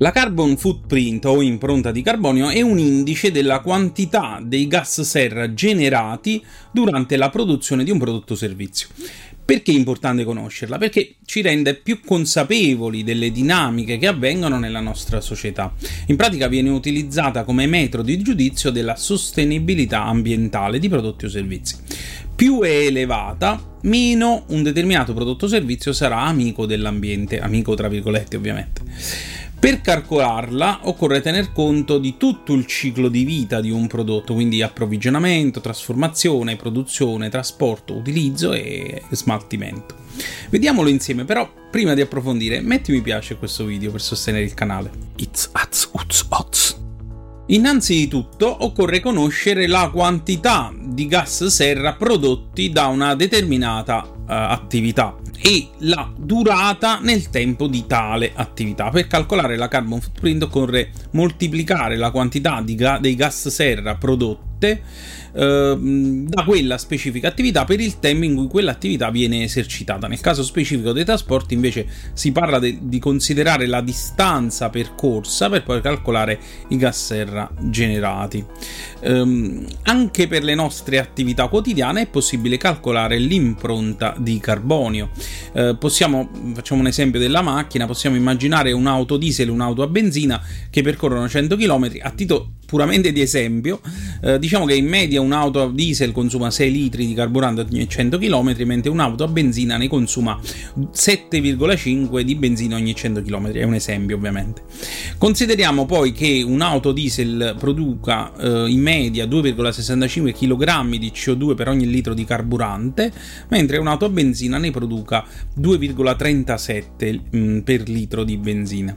La carbon footprint o impronta di carbonio è un indice della quantità dei gas serra generati durante la produzione di un prodotto o servizio. Perché è importante conoscerla? Perché ci rende più consapevoli delle dinamiche che avvengono nella nostra società. In pratica viene utilizzata come metodo di giudizio della sostenibilità ambientale di prodotti o servizi. Più è elevata, meno un determinato prodotto o servizio sarà amico dell'ambiente, amico tra virgolette ovviamente. Per calcolarla occorre tener conto di tutto il ciclo di vita di un prodotto, quindi approvvigionamento, trasformazione, produzione, trasporto, utilizzo e smaltimento. Vediamolo insieme, però prima di approfondire metti mi piace a questo video per sostenere il canale. It's az, uz, oz. Innanzitutto occorre conoscere la quantità di gas serra prodotti da una determinata attività e la durata nel tempo di tale attività. Per calcolare la carbon footprint occorre moltiplicare la quantità ga- dei gas serra prodotte Ehm, da quella specifica attività per il tempo in cui quell'attività viene esercitata. Nel caso specifico dei trasporti invece si parla de- di considerare la distanza percorsa per poi calcolare i gas serra generati. Um, anche per le nostre attività quotidiane è possibile calcolare l'impronta di carbonio. Uh, possiamo, facciamo un esempio della macchina, possiamo immaginare un'auto diesel un'auto a benzina che percorrono 100 km a titolo puramente di esempio, eh, diciamo che in media un'auto a diesel consuma 6 litri di carburante ogni 100 km, mentre un'auto a benzina ne consuma 7,5 di benzina ogni 100 km. È un esempio, ovviamente. Consideriamo poi che un'auto diesel produca eh, in media 2,65 kg di CO2 per ogni litro di carburante, mentre un'auto a benzina ne produca 2,37 mm, per litro di benzina.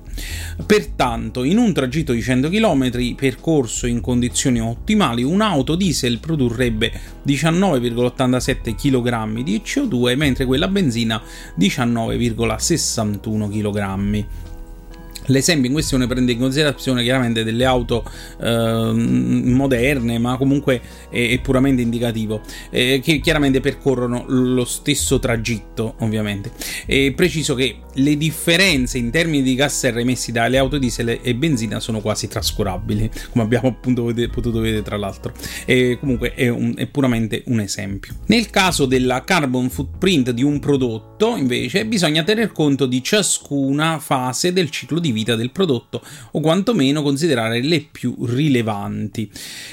Pertanto, in un tragitto di 100 km percorso percorso in condizioni ottimali, un'auto diesel produrrebbe 19,87 kg di CO2, mentre quella benzina 19,61 kg. L'esempio in questione prende in considerazione chiaramente delle auto eh, moderne, ma comunque è, è puramente indicativo, eh, che chiaramente percorrono lo stesso tragitto, ovviamente. È preciso che le differenze in termini di gas emessi dalle auto diesel e benzina sono quasi trascurabili, come abbiamo appunto potuto vedere tra l'altro. E comunque è, un, è puramente un esempio. Nel caso della carbon footprint di un prodotto, invece, bisogna tener conto di ciascuna fase del ciclo di vita del prodotto o quantomeno considerare le più rilevanti.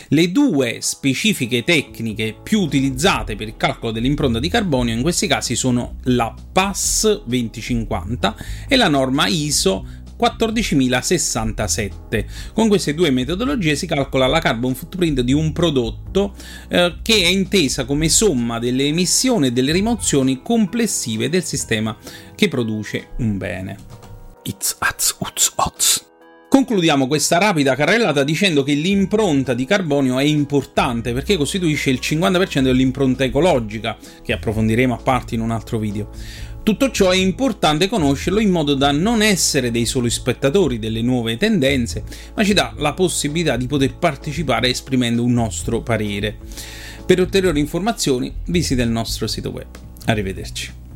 Le due specifiche tecniche più utilizzate per il calcolo dell'impronta di carbonio in questi casi sono la PAS 2050 e la norma ISO 14.067. Con queste due metodologie si calcola la carbon footprint di un prodotto eh, che è intesa come somma delle emissioni e delle rimozioni complessive del sistema che produce un bene. It's az, uz, oz. Concludiamo questa rapida carrellata dicendo che l'impronta di carbonio è importante perché costituisce il 50% dell'impronta ecologica, che approfondiremo a parte in un altro video. Tutto ciò è importante conoscerlo in modo da non essere dei soli spettatori delle nuove tendenze, ma ci dà la possibilità di poter partecipare esprimendo un nostro parere. Per ulteriori informazioni visita il nostro sito web. Arrivederci.